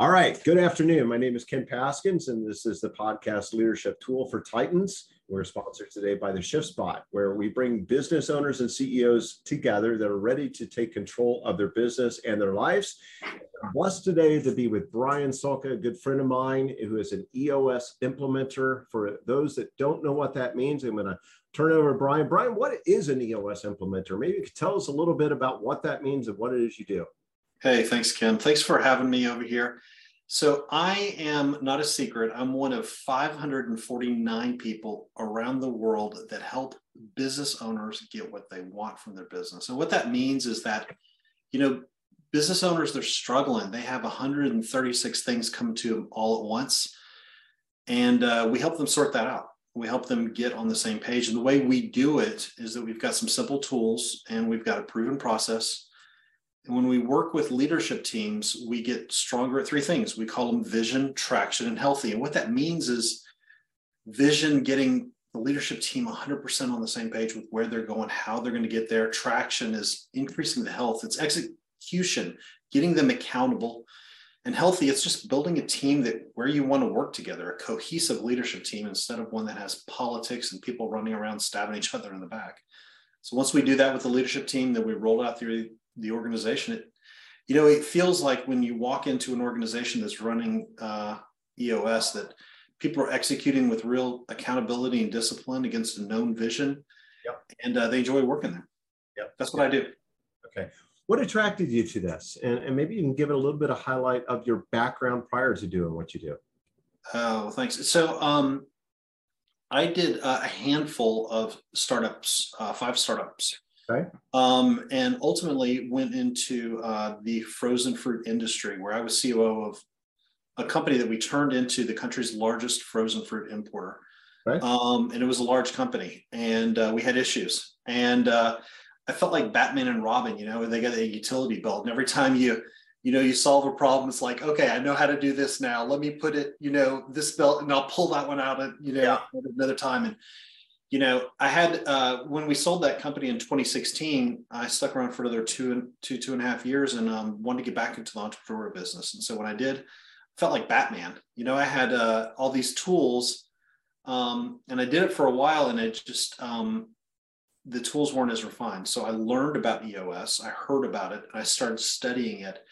All right. Good afternoon. My name is Ken Paskins, and this is the podcast Leadership Tools of Titans. We're sponsored today by the Shift Spot, where we bring business owners and CEOs together that are ready to take control of their business and their lives. I'm blessed today to be with Brian Sulka, a good friend of mine who is an EOS implementer. For those that don't know what that means, I'm going to turn over to Brian. Brian, what is an EOS implementer? Maybe you could tell us a little bit about what that means and what it is you do. Hey, thanks, Ken. Thanks for having me over here. So, I am not a secret. I'm one of 549 people around the world that help business owners get what they want from their business. And what that means is that, you know, business owners, they're struggling. They have 136 things come to them all at once. And uh, we help them sort that out. We help them get on the same page. And the way we do it is that we've got some simple tools and we've got a proven process when we work with leadership teams, we get stronger at three things. We call them vision, traction, and healthy. And what that means is vision getting the leadership team 100% on the same page with where they're going, how they're going to get there. Traction is increasing the health, it's execution, getting them accountable. And healthy, it's just building a team that where you want to work together, a cohesive leadership team instead of one that has politics and people running around stabbing each other in the back. So once we do that with the leadership team, then we roll out through the organization. It, you know, it feels like when you walk into an organization that's running uh, EOS that people are executing with real accountability and discipline against a known vision, yep. and uh, they enjoy working there. Yep. That's what yep. I do. Okay. What attracted you to this? And, and maybe you can give it a little bit of highlight of your background prior to doing what you do. Oh, thanks. So, um, I did a handful of startups, uh, five startups Okay. Um, and ultimately went into uh, the frozen fruit industry where I was COO of a company that we turned into the country's largest frozen fruit importer. Right. Um, and it was a large company and uh, we had issues. And uh, I felt like Batman and Robin, you know, they got a utility belt. And every time you, you know, you solve a problem, it's like, okay, I know how to do this now. Let me put it, you know, this belt and I'll pull that one out at, you know, yeah. another time. And you know, I had uh, when we sold that company in 2016, I stuck around for another two and two two and a half years, and um, wanted to get back into the entrepreneur business. And so when I did, I felt like Batman. You know, I had uh, all these tools, um, and I did it for a while, and it just um, the tools weren't as refined. So I learned about EOS. I heard about it, and I started studying it.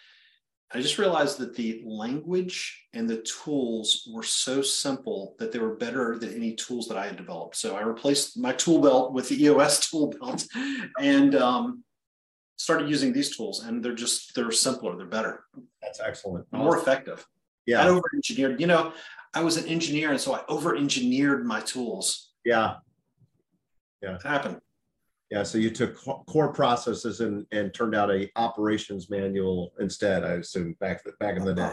I just realized that the language and the tools were so simple that they were better than any tools that I had developed. So I replaced my tool belt with the EOS tool belt and um, started using these tools. And they're just, they're simpler, they're better. That's excellent. More effective. Yeah. I over engineered, you know, I was an engineer. And so I over engineered my tools. Yeah. Yeah. It happened. Yeah, so you took core processes and, and turned out a operations manual instead. I assume back back in the day.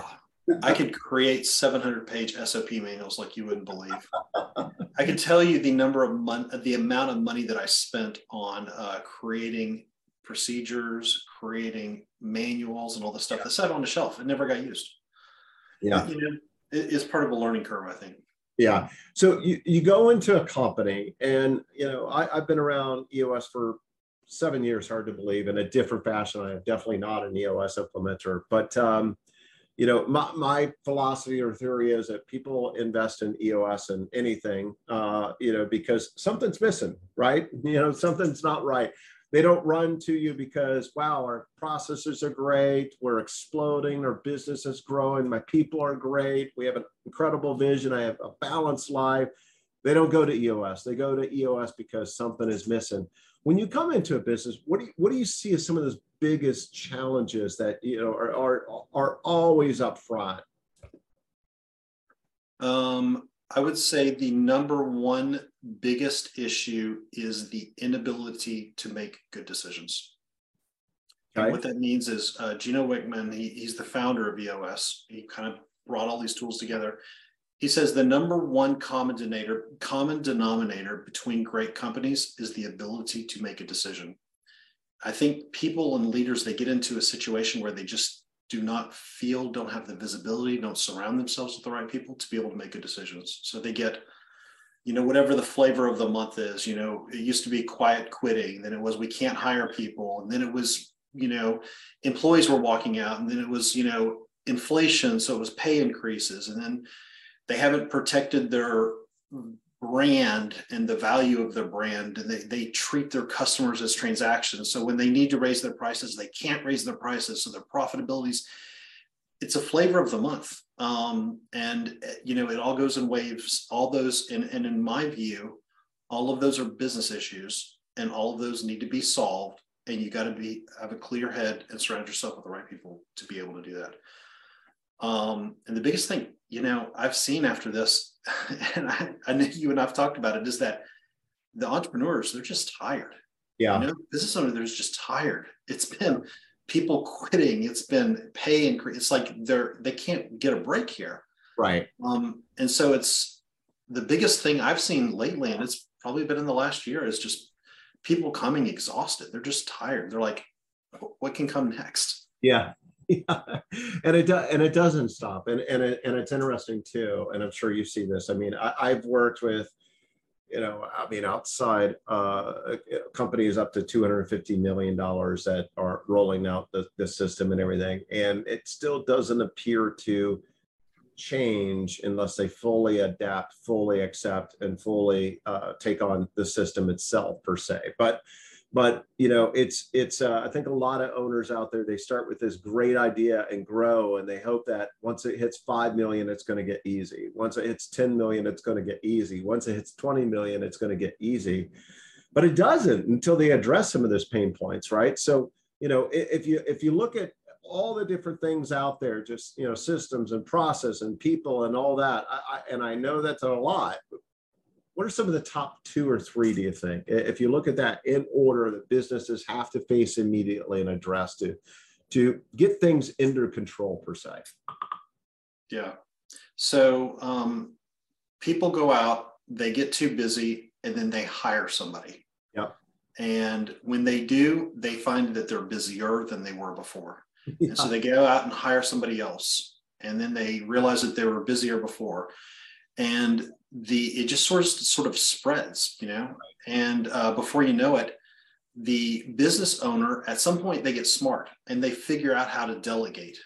I could create 700 page SOP manuals like you wouldn't believe. I can tell you the number of money, the amount of money that I spent on uh, creating procedures, creating manuals, and all the stuff that sat on the shelf. and never got used. Yeah, you know, it, it's part of a learning curve, I think. Yeah. So you, you go into a company and, you know, I, I've been around EOS for seven years, hard to believe, in a different fashion. I am definitely not an EOS implementer, but, um, you know, my, my philosophy or theory is that people invest in EOS and anything, uh, you know, because something's missing, right? You know, something's not right. They don't run to you because, wow, our processes are great. We're exploding. Our business is growing. My people are great. We have an incredible vision. I have a balanced life. They don't go to EOS. They go to EOS because something is missing. When you come into a business, what do you, what do you see as some of those biggest challenges that you know are are, are always up front? Um, I would say the number one biggest issue is the inability to make good decisions. Okay. what that means is uh, Gino Wickman, he, he's the founder of EOS. He kind of brought all these tools together. He says the number one common denominator, common denominator between great companies is the ability to make a decision. I think people and leaders they get into a situation where they just do not feel, don't have the visibility, don't surround themselves with the right people to be able to make good decisions. So they get, you know, whatever the flavor of the month is, you know, it used to be quiet quitting, then it was we can't hire people, and then it was, you know, employees were walking out, and then it was, you know, inflation, so it was pay increases, and then they haven't protected their brand and the value of their brand and they, they treat their customers as transactions. So when they need to raise their prices they can't raise their prices. So their profitabilities it's a flavor of the month. Um, and you know it all goes in waves. All those and, and in my view all of those are business issues and all of those need to be solved and you got to be have a clear head and surround yourself with the right people to be able to do that um, and the biggest thing you know i've seen after this and I, I know you and I've talked about it, is that the entrepreneurs, they're just tired. Yeah. You know, business owners, just tired. It's been people quitting, it's been pay increase. It's like they're they can't get a break here. Right. Um, and so it's the biggest thing I've seen lately, and it's probably been in the last year, is just people coming exhausted. They're just tired. They're like, what can come next? Yeah. and it does and it doesn't stop and and, it, and it's interesting too and i'm sure you see this. I mean I, i've worked with you know i mean outside uh, companies up to 250 million dollars that are rolling out the, the system and everything and it still doesn't appear to change unless they fully adapt fully accept and fully uh, take on the system itself per se. But but you know it's it's uh, i think a lot of owners out there they start with this great idea and grow and they hope that once it hits 5 million it's going to get easy. Once it hits 10 million it's going to get easy. Once it hits 20 million it's going to get easy. But it doesn't until they address some of those pain points right? So you know if you if you look at all the different things out there just you know systems and process and people and all that I, I, and i know that's a lot what are some of the top two or three do you think? If you look at that in order that businesses have to face immediately and address to to get things under control per se. Yeah. So um, people go out they get too busy and then they hire somebody. Yep. And when they do they find that they're busier than they were before. Yeah. and so they go out and hire somebody else and then they realize that they were busier before and the it just sort of sort of spreads, you know. And uh, before you know it, the business owner at some point they get smart and they figure out how to delegate,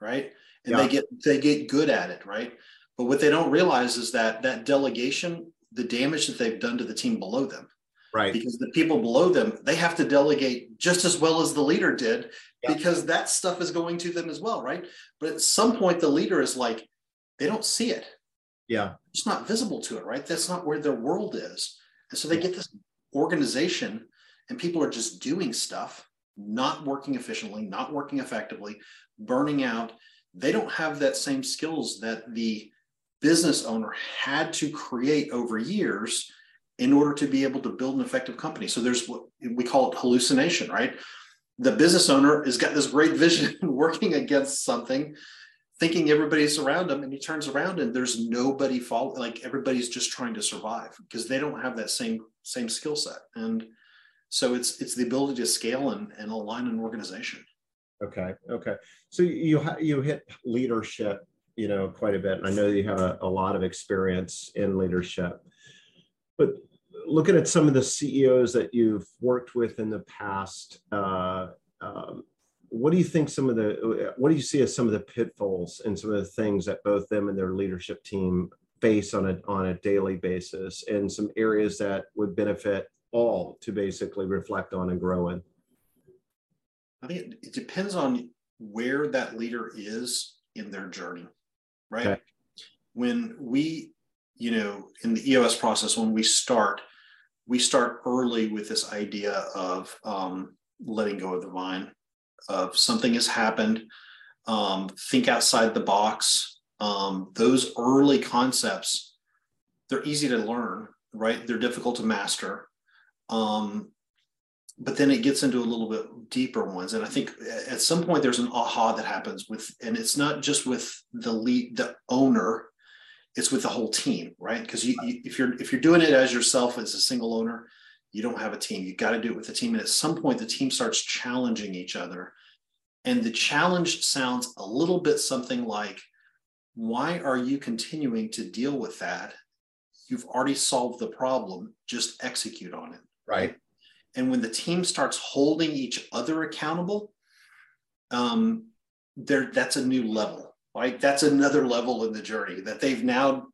right? And yeah. they get they get good at it, right? But what they don't realize is that that delegation, the damage that they've done to the team below them, right? Because the people below them, they have to delegate just as well as the leader did, yeah. because that stuff is going to them as well, right? But at some point, the leader is like, they don't see it yeah. It's not visible to it, right? That's not where their world is. And so they get this organization and people are just doing stuff, not working efficiently, not working effectively, burning out. They don't have that same skills that the business owner had to create over years in order to be able to build an effective company. So there's what we call it hallucination, right? The business owner has got this great vision working against something thinking everybody's around him and he turns around and there's nobody follow like everybody's just trying to survive because they don't have that same same skill set. And so it's it's the ability to scale and, and align an organization. Okay okay. So you you hit leadership you know quite a bit. And i know you have a, a lot of experience in leadership. But looking at some of the ceos that you've worked with in the past uh, um, what do you think some of the what do you see as some of the pitfalls and some of the things that both them and their leadership team face on a on a daily basis and some areas that would benefit all to basically reflect on and grow in? I think it, it depends on where that leader is in their journey right? Okay. when we you know in the eos process when we start we start early with this idea of um, letting go of the vine of something has happened, um, think outside the box. Um, those early concepts, they're easy to learn, right? They're difficult to master. Um, but then it gets into a little bit deeper ones. And I think at some point there's an aha that happens with, and it's not just with the lead, the owner, it's with the whole team, right? Because you, you, if you're if you're doing it as yourself as a single owner, you don't have a team. You've got to do it with a team. And at some point, the team starts challenging each other. And the challenge sounds a little bit something like, why are you continuing to deal with that? You've already solved the problem, just execute on it. Right. And when the team starts holding each other accountable, um, there that's a new level, right? That's another level in the journey that they've now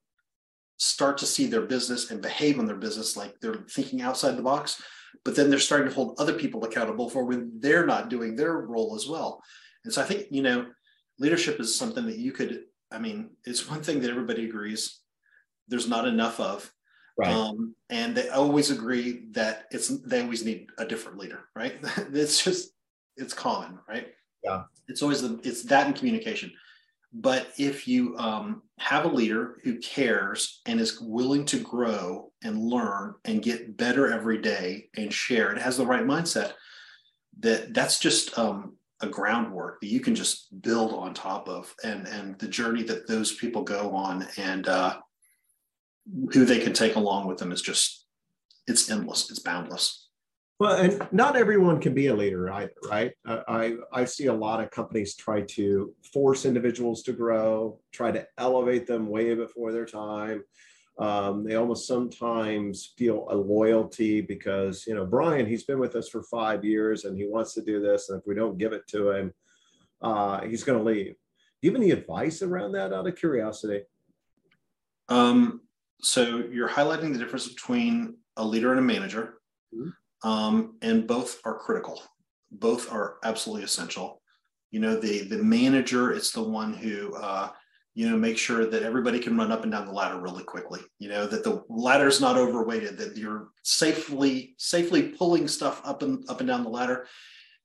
start to see their business and behave on their business like they're thinking outside the box but then they're starting to hold other people accountable for when they're not doing their role as well. And so i think you know leadership is something that you could i mean it's one thing that everybody agrees there's not enough of right. um, and they always agree that it's they always need a different leader right? It's just it's common right? Yeah. It's always the it's that in communication but if you um, have a leader who cares and is willing to grow and learn and get better every day and share and has the right mindset, that that's just um, a groundwork that you can just build on top of and and the journey that those people go on and uh, who they can take along with them is just it's endless it's boundless well, and not everyone can be a leader either, right? I, I see a lot of companies try to force individuals to grow, try to elevate them way before their time. Um, they almost sometimes feel a loyalty because, you know, Brian, he's been with us for five years and he wants to do this. And if we don't give it to him, uh, he's going to leave. Do you have any advice around that out of curiosity? Um, so you're highlighting the difference between a leader and a manager. Mm-hmm um, and both are critical. Both are absolutely essential. You know, the the manager is the one who uh, you know make sure that everybody can run up and down the ladder really quickly. You know that the ladder's not overweighted, that you're safely safely pulling stuff up and up and down the ladder.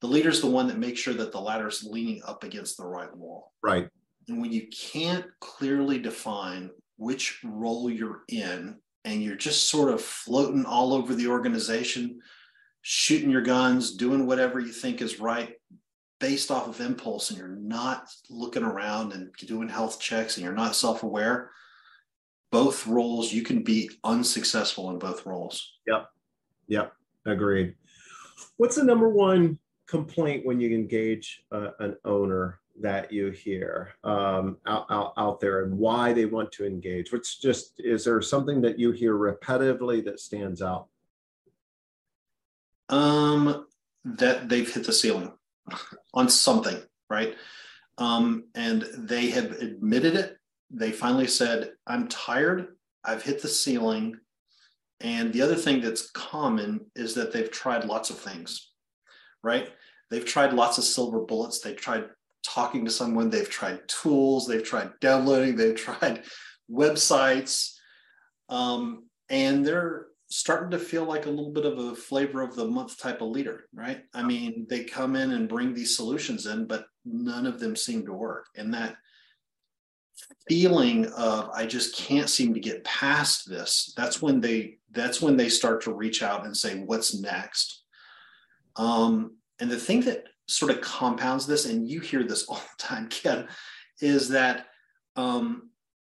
The leader's the one that makes sure that the ladder's leaning up against the right wall. Right. And when you can't clearly define which role you're in and you're just sort of floating all over the organization shooting your guns, doing whatever you think is right based off of impulse, and you're not looking around and doing health checks and you're not self aware, both roles, you can be unsuccessful in both roles. Yep. Yep. Agreed. What's the number one complaint when you engage uh, an owner that you hear um, out, out, out there and why they want to engage? What's just, is there something that you hear repetitively that stands out? Um, that they've hit the ceiling on something, right? Um, and they have admitted it. They finally said, I'm tired. I've hit the ceiling. And the other thing that's common is that they've tried lots of things, right? They've tried lots of silver bullets. They've tried talking to someone. They've tried tools. They've tried downloading. They've tried websites. Um, and they're starting to feel like a little bit of a flavor of the month type of leader, right? I mean, they come in and bring these solutions in, but none of them seem to work. And that feeling of I just can't seem to get past this, that's when they that's when they start to reach out and say, what's next? Um, and the thing that sort of compounds this, and you hear this all the time, Ken, is that um,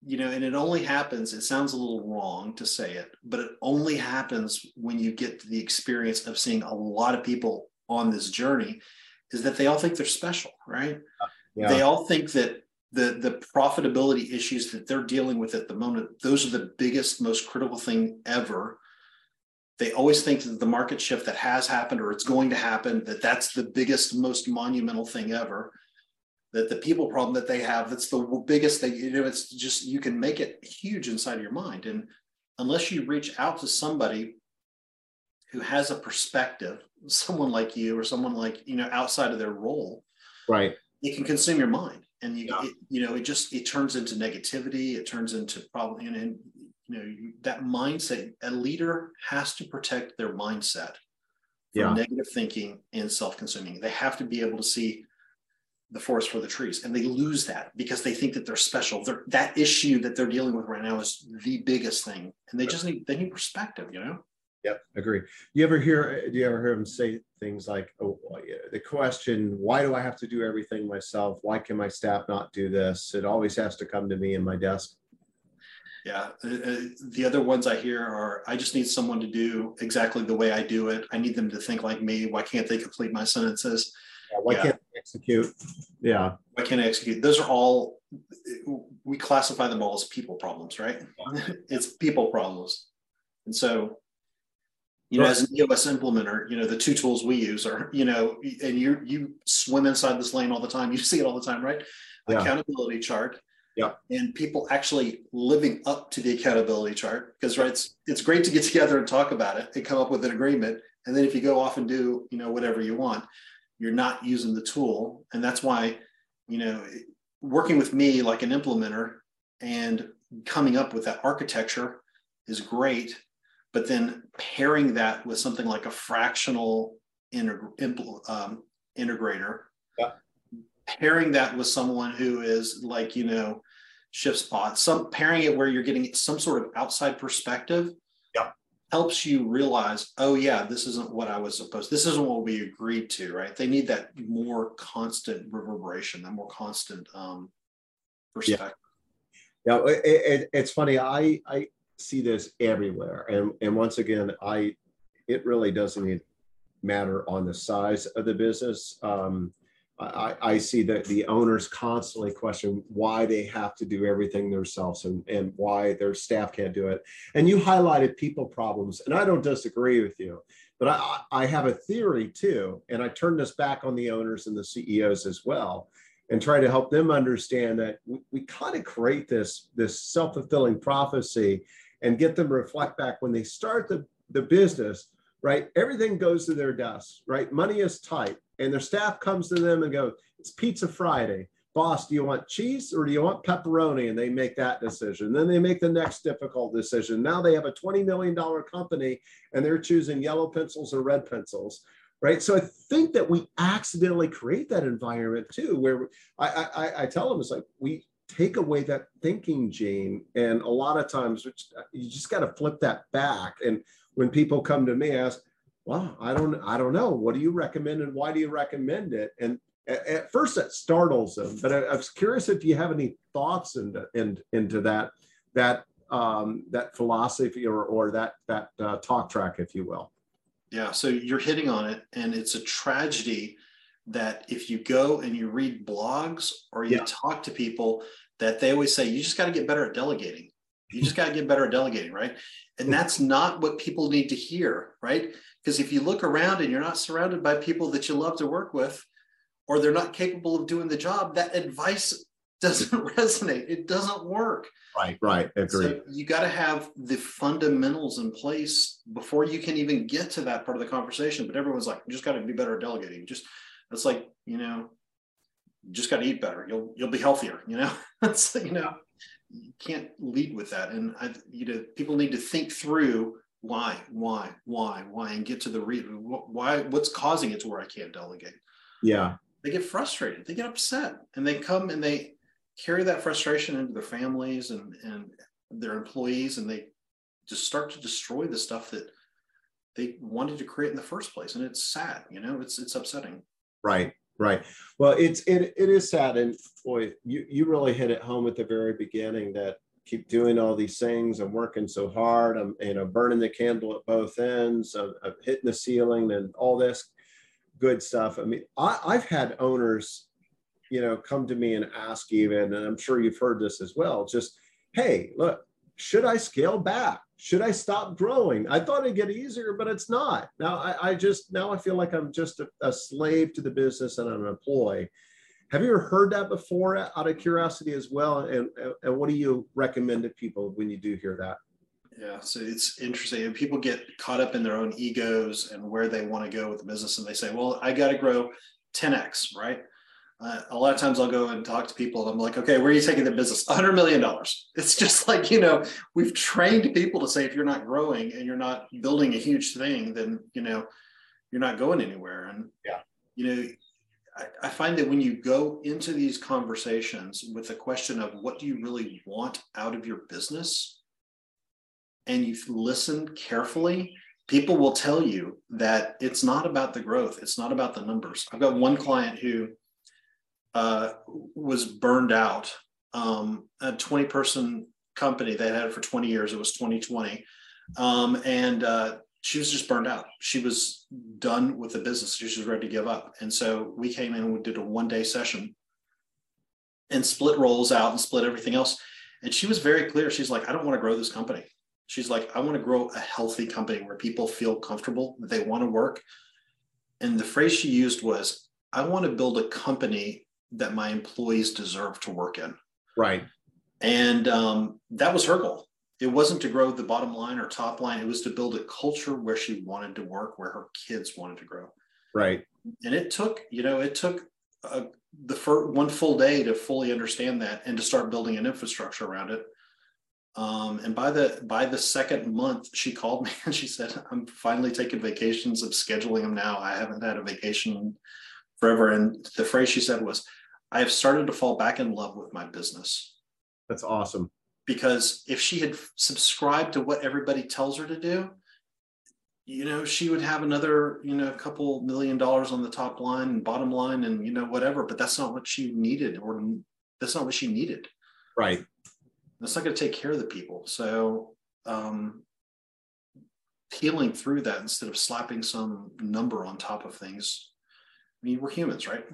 you know, and it only happens, it sounds a little wrong to say it, but it only happens when you get the experience of seeing a lot of people on this journey, is that they all think they're special, right? Yeah. They all think that the the profitability issues that they're dealing with at the moment, those are the biggest, most critical thing ever. They always think that the market shift that has happened or it's going to happen, that that's the biggest, most monumental thing ever that the people problem that they have that's the biggest thing you know it's just you can make it huge inside of your mind. And unless you reach out to somebody who has a perspective someone like you or someone like you know outside of their role right. it can consume your mind. And you yeah. it, you know it just it turns into negativity. It turns into problem and, and you know you, that mindset a leader has to protect their mindset from yeah. negative thinking and self-consuming. They have to be able to see the forest for the trees and they lose that because they think that they're special. They're, that issue that they're dealing with right now is the biggest thing and they just need they need perspective you know? Yep agree. You ever hear do you ever hear them say things like oh the question why do i have to do everything myself? Why can my staff not do this? It always has to come to me in my desk. Yeah uh, uh, the other ones i hear are i just need someone to do exactly the way i do it. I need them to think like me. Why can't they complete my sentences? Yeah, why yeah. can't execute? Yeah. Why can't I execute? Those are all we classify them all as people problems, right? It's people problems. And so you know, as an EOS implementer, you know, the two tools we use are, you know, and you you swim inside this lane all the time. You see it all the time, right? Yeah. Accountability chart. Yeah. And people actually living up to the accountability chart. Because right, it's it's great to get together and talk about it and come up with an agreement. And then if you go off and do, you know, whatever you want, you're not using the tool. And that's why, you know, working with me like an implementer and coming up with that architecture is great but then pairing that with something like a fractional integ- um, integrator, yeah. pairing that with someone who is like, you know, shift spot, some pairing it where you're getting some sort of outside perspective. Helps you realize, oh yeah, this isn't what I was supposed, this isn't what we agreed to, right? They need that more constant reverberation, that more constant um, perspective. Yeah. yeah it, it, it's funny. I, I, see this everywhere. And, and once again, I, it really doesn't matter on the size of the business. Um, I, I, see that the owners constantly question why they have to do everything themselves and, and why their staff can't do it. And you highlighted people problems, and I don't disagree with you, but I, I have a theory too. And I turn this back on the owners and the CEOs as well and try to help them understand that we, we kind of create this, this self-fulfilling prophecy and get them to reflect back when they start the, the business, right? Everything goes to their desk, right? Money is tight. And their staff comes to them and go, it's Pizza Friday. Boss, do you want cheese or do you want pepperoni? And they make that decision. Then they make the next difficult decision. Now they have a $20 million company and they're choosing yellow pencils or red pencils right so i think that we accidentally create that environment too where i i, I tell them it's like we take away that thinking gene and a lot of times you just got to flip that back and when people come to me ask well i don't i don't know. What do you recommend and why do you recommend it? And at, at first that startles them but I, I, was curious if you have any thoughts into, in, into that that um, that philosophy or, or that that uh, talk track if you will. Yeah so you're hitting on it and it's a tragedy that if you go and you read blogs or you yeah. talk to people that they always say you just got to get better at delegating. You just got to get better at delegating right? And that's not what people need to hear right because if you look around and you're not surrounded by people that you love to work with or they're not capable of doing the job that advice doesn't resonate it doesn't work right right agree so you got to have the fundamentals in place before you can even get to that part of the conversation but everyone's like you just got to be better at delegating just it's like, you know, you just got to eat better. You'll you'll be healthier. You know, that's you know, you can't lead with that. And I, you know, people need to think through why, why, why, why, and get to the reason. Why, what's causing it to where I can't delegate? Yeah, they get frustrated. They get upset, and they come and they carry that frustration into their families and and their employees, and they just start to destroy the stuff that they wanted to create in the first place. And it's sad. You know, it's it's upsetting. Right, right. Well, it's it it is sad, and boy, you you really hit it home at the very beginning that keep doing all these things. I'm working so hard. I'm you know burning the candle at both ends. I'm, I'm hitting the ceiling and all this good stuff. I mean, I, I've had owners, you know, come to me and ask even, and I'm sure you've heard this as well. Just hey, look, should I scale back? Should I stop growing? I thought it'd get easier, but it's not. Now I, I just now I feel like I'm just a, a, slave to the business and I'm an employee. Have you ever heard that before out of curiosity as well? And, and what do you recommend to people when you do hear that? Yeah, so it's interesting. And people get caught up in their own egos and where they want to go with the business. And they say, well, I got to grow 10x, right? uh, a lot of times I'll go and talk to people and I'm like, okay, where are you taking the business? $100 million. It's just like, you know, we've trained people to say, if you're not growing and you're not building a huge thing, then, you know, you're not going anywhere. And, yeah, you know, I, find that when you go into these conversations with the question of what do you really want out of your business and you listen carefully, people will tell you that it's not about the growth. It's not about the numbers. I've got one client who, uh, was burned out. Um, a 20 person company they had it for 20 years. It was 2020. Um, and uh, she was just burned out. She was done with the business. She was ready to give up. And so we came in and we did a one day session and split roles out and split everything else. And she was very clear. She's like, I don't want to grow this company. She's like, I want to grow a healthy company where people feel comfortable, they want to work. And the phrase she used was, I want to build a company that my employees deserve to work in. Right. And um, that was her goal. It wasn't to grow the bottom line or top line. It was to build a culture where she wanted to work, where her kids wanted to grow. Right. And it took, you know, it took a, the first one full day to fully understand that and to start building an infrastructure around it. Um, and by the by the second month, she called me and she said, "I'm finally taking vacations. I'm scheduling them now. I haven't had a vacation forever." And the phrase she said was, "I have started to fall back in love with my business." That's awesome. Because if she had subscribed to what everybody tells her to do, you know, she would have another, you know, a couple million dollars on the top line and bottom line and, you know, whatever. But that's not what she needed, or that's not what she needed. Right. That's not going to take care of the people. So, um, healing through that instead of slapping some number on top of things. I mean, we're humans, right?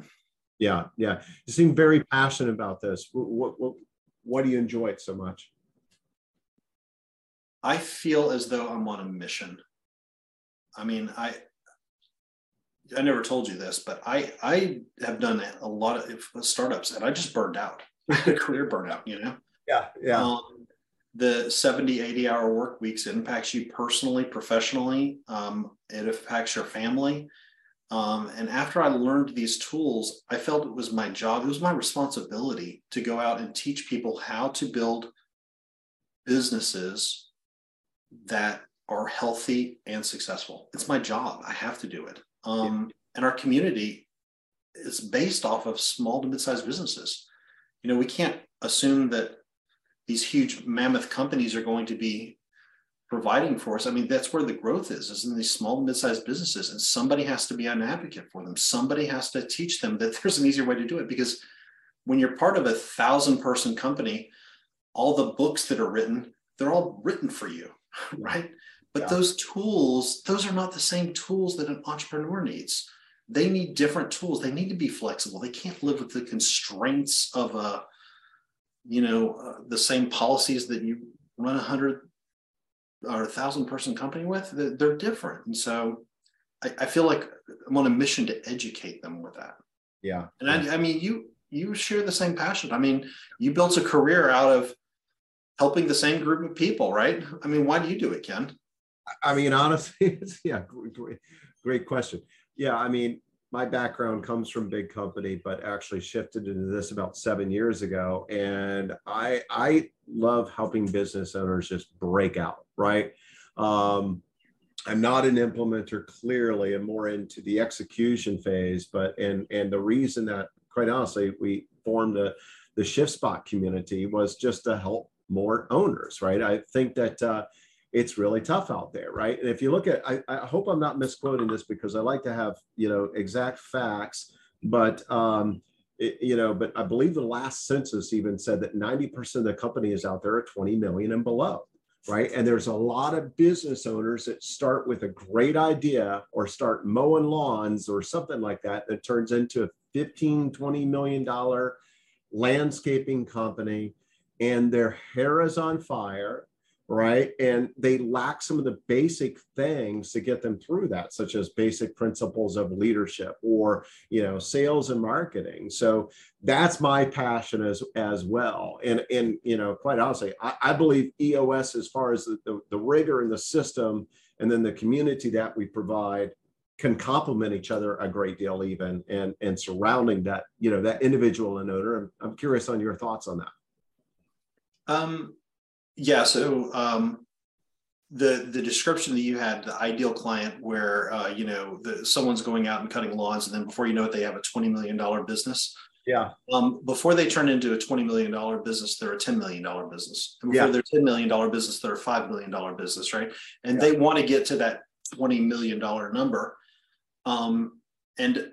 Yeah, yeah. You seem very passionate about this. What, what, what do you enjoy it so much? I feel as though I'm on a mission. I mean, I I never told you this, but I I have done a lot of startups and I just burned out. career burnout, you know. Yeah, yeah. Um, the 70, 80 hour work weeks impacts you personally, professionally. Um, it impacts your family. Um, and after I learned these tools, I felt it was my job, it was my responsibility to go out and teach people how to build businesses that are healthy and successful. It's my job. I have to do it. Um, yeah. And our community is based off of small to mid-sized businesses. You know, we can't assume that these huge mammoth companies are going to be providing for us. I mean, that's where the growth is, is in these small and mid-sized businesses. And somebody has to be an advocate for them. Somebody has to teach them that there's an easier way to do it. Because when you're part of a thousand person company, all the books that are written, they're all written for you, right? But yeah. those tools, those are not the same tools that an entrepreneur needs. They need different tools. They need to be flexible. They can't live with the constraints of a, you know, uh, the same policies that you run a hundred or a thousand person company with. They're different, and so I, I, feel like I'm on a mission to educate them with that. Yeah, and I, I mean, you you share the same passion. I mean, you built a career out of helping the same group of people, right? I mean, why do you do it, Ken? I mean, honestly, yeah, great, great question. Yeah, I mean, my background comes from big company, but actually shifted into this about seven years ago. And I I love helping business owners just break out, right? Um, I'm not an implementer clearly, I'm more into the execution phase. But and and the reason that quite honestly we formed the the shift spot community was just to help more owners, right? I think that uh, it's really tough out there, right? And if you look at, I, I, hope I'm not misquoting this because I like to have, you know, exact facts, but, um, it, you know, but I believe the last census even said that 90% of the companies out there are 20 million and below, right? And there's a lot of business owners that start with a great idea or start mowing lawns or something like that that turns into a 15, 20 million dollar landscaping company and their hair is on fire right? And they lack some of the basic things to get them through that, such as basic principles of leadership or you know sales and marketing. So that's my passion as as well. And and you know, quite honestly, I, I believe EOS as far as the, the, the rigor in the system and then the community that we provide can complement each other a great deal even and and surrounding that you know that individual and owner i'm, I'm curious on your thoughts on that um yeah. So um, the the description that you had, the ideal client, where uh, you know the, someone's going out and cutting lawns, and then before you know it, they have a twenty million dollar business. Yeah. Um, before they turn into a twenty million dollar business, they're a ten million dollar business, and before yeah. they're ten million dollar business, they're a five million dollar business, right? And yeah. they want to get to that twenty million dollar number. Um, and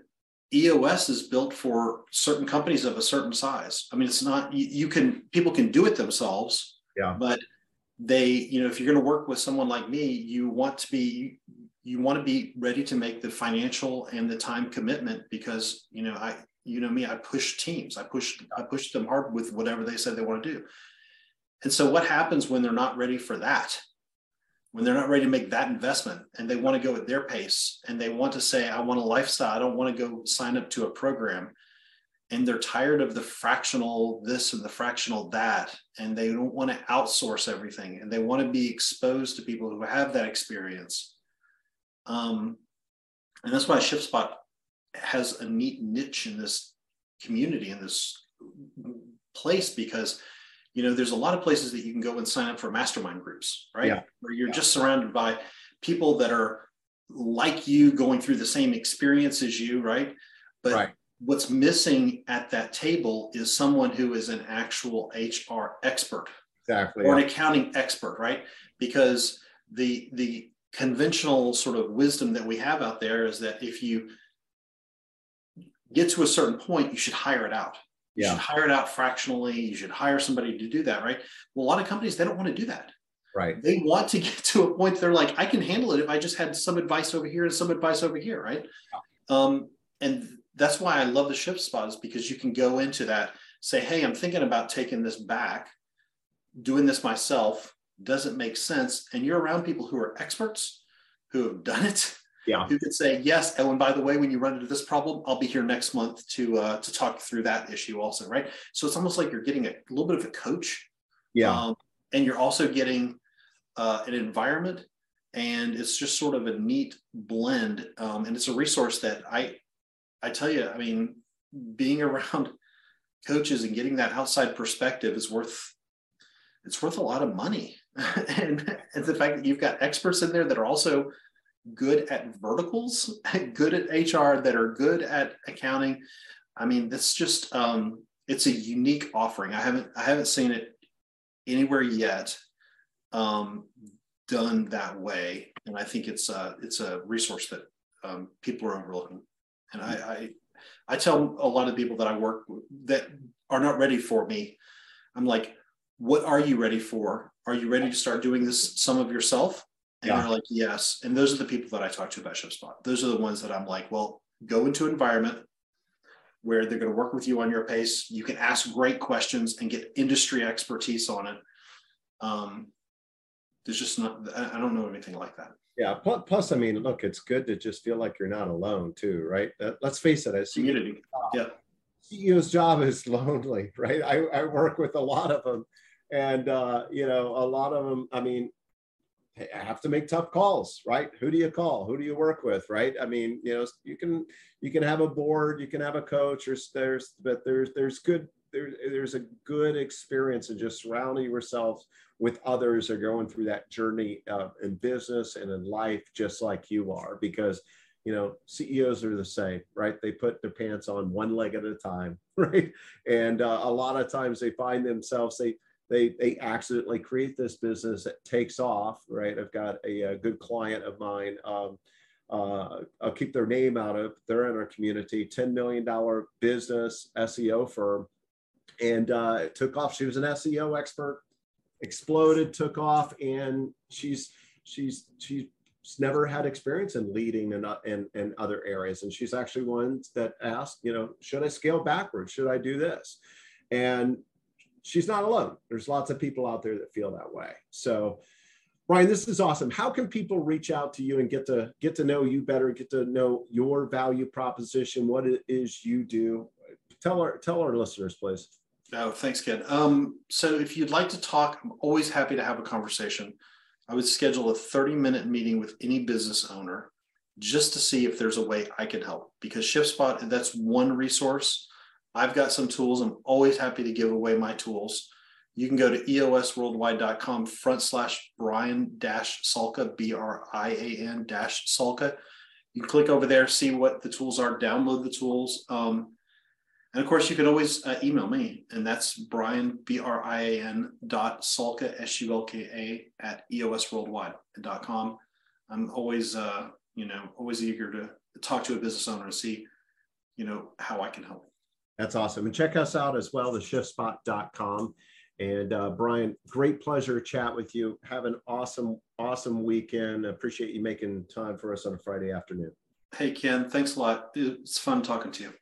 EOS is built for certain companies of a certain size. I mean, it's not you, you can people can do it themselves yeah. But they, you know, if you're going to work with someone like me, you want to be you want to be ready to make the financial and the time commitment because you know I you know me I push teams I push I push them hard with whatever they said they want to do and so what happens when they're not ready for that when they're not ready to make that investment and they want to go at their pace and they want to say, I want a lifestyle, I don't want to go sign up to a program. And they're tired of the fractional this and the fractional that, and they don't want to outsource everything and they want to be exposed to people who have that experience. Um, and that's why ShiftSpot has a neat niche in this community, in this place, because you know there's a lot of places that you can go and sign up for mastermind groups right yeah. where you're yeah. just surrounded by people that are like you going through the same experience as you right but right. What's missing at that table is someone who is an actual hr expert exactly or an accounting expert right because the the conventional sort of wisdom that we have out there is that if you get to a certain point you should hire it out you yeah. should hire it out fractionally. You should hire somebody to do that, right? Well, a lot of companies, they don't want to do that. Right. They want to get to a point they're like, I can handle it if I just had some advice over here and some advice over here, right? Yeah. Um, and that's why I love the ShiftSpot is because you can go into that, say, hey, I'm thinking about taking this back, doing this myself. Doesn't make sense. And you're around people who are experts who have done it yeah. who could say yes. Oh, and by the way, when you run into this problem, I'll be here next month to uh, to talk through that issue also, right? So it's almost like you're getting a little bit of a coach, yeah, um, and you're also getting uh, an environment, and it's just sort of a neat blend, um, and it's a resource that I I tell you, I mean, being around coaches and getting that outside perspective is worth it's worth a lot of money and, and the fact that you've got experts in there that are also good at verticals, good at HR, that are good at accounting. I mean, that's just um, it's a unique offering. I haven't I haven't seen it anywhere yet um, done that way, and I think it's a it's a resource that um, people are overlooking. And I, I I tell a lot of people that I work with that are not ready for me. I'm like, what are you ready for? Are you ready to start doing this some of yourself? And yeah. they're like, yes. And those are the people that I talk to about ShiftSpot. Those are the ones that I'm like, well, go into an environment where they're going to work with you on your pace. You can ask great questions and get industry expertise on it. Um, there's just not, I don't know anything like that. Yeah. Plus, I mean, look, it's good to just feel like you're not alone too, right? Let's face it, as community. yeah. CEO's job is lonely, right? I, I work with a lot of them and uh, you know a lot of them i mean i have to make tough calls, right? Who do you call? Who do you work with, right? I mean, you know, you can you can have a board, you can have a coach, or there's but there's there's good there, there's a good experience in just surrounding yourself with others that are going through that journey uh, in business and in life just like you are because you know ceos are the same right? They put their pants on one leg at a time right? And uh, a lot of times they find themselves they they they accidentally create this business that takes off right? I've got a, a good client of mine um, uh, i'll keep their name out of they're in our community $10 million business seo firm. And uh, it took off. She was an seo expert exploded took off and she's she's she's never had experience in leading and in, in other areas and she's actually one that asked you know should i scale backwards should i do this and she's not alone. There's lots of people out there that feel that way. So, Brian, this is awesome. How can people reach out to you and get to get to know you better, get to know your value proposition, what it is you do? Tell our tell our listeners, please. Oh, thanks, Ken. Um, so if you'd like to talk, I'm always happy to have a conversation. I would schedule a 30 minute meeting with any business owner just to see if there's a way I can help because ShiftSpot, that's one resource I've got some tools. I'm always happy to give away my tools. You can go to eosworldwide.com front slash Brian dash Sulka, B R I A N dash Sulka. You can click over there, see what the tools are, download the tools. Um, and of course, you can always uh, email me, and that's Brian, B R I A N dot Sulka, S U L K A, at eosworldwide.com. I'm always, uh, you know, always eager to talk to a business owner and see, you know, how I can help. That's awesome. And check us out as well, the shiftspot.com. And uh, Brian, great pleasure to chat with you. Have an awesome, awesome weekend. Appreciate you making time for us on a Friday afternoon. Hey, Ken, thanks a lot. It's fun talking to you.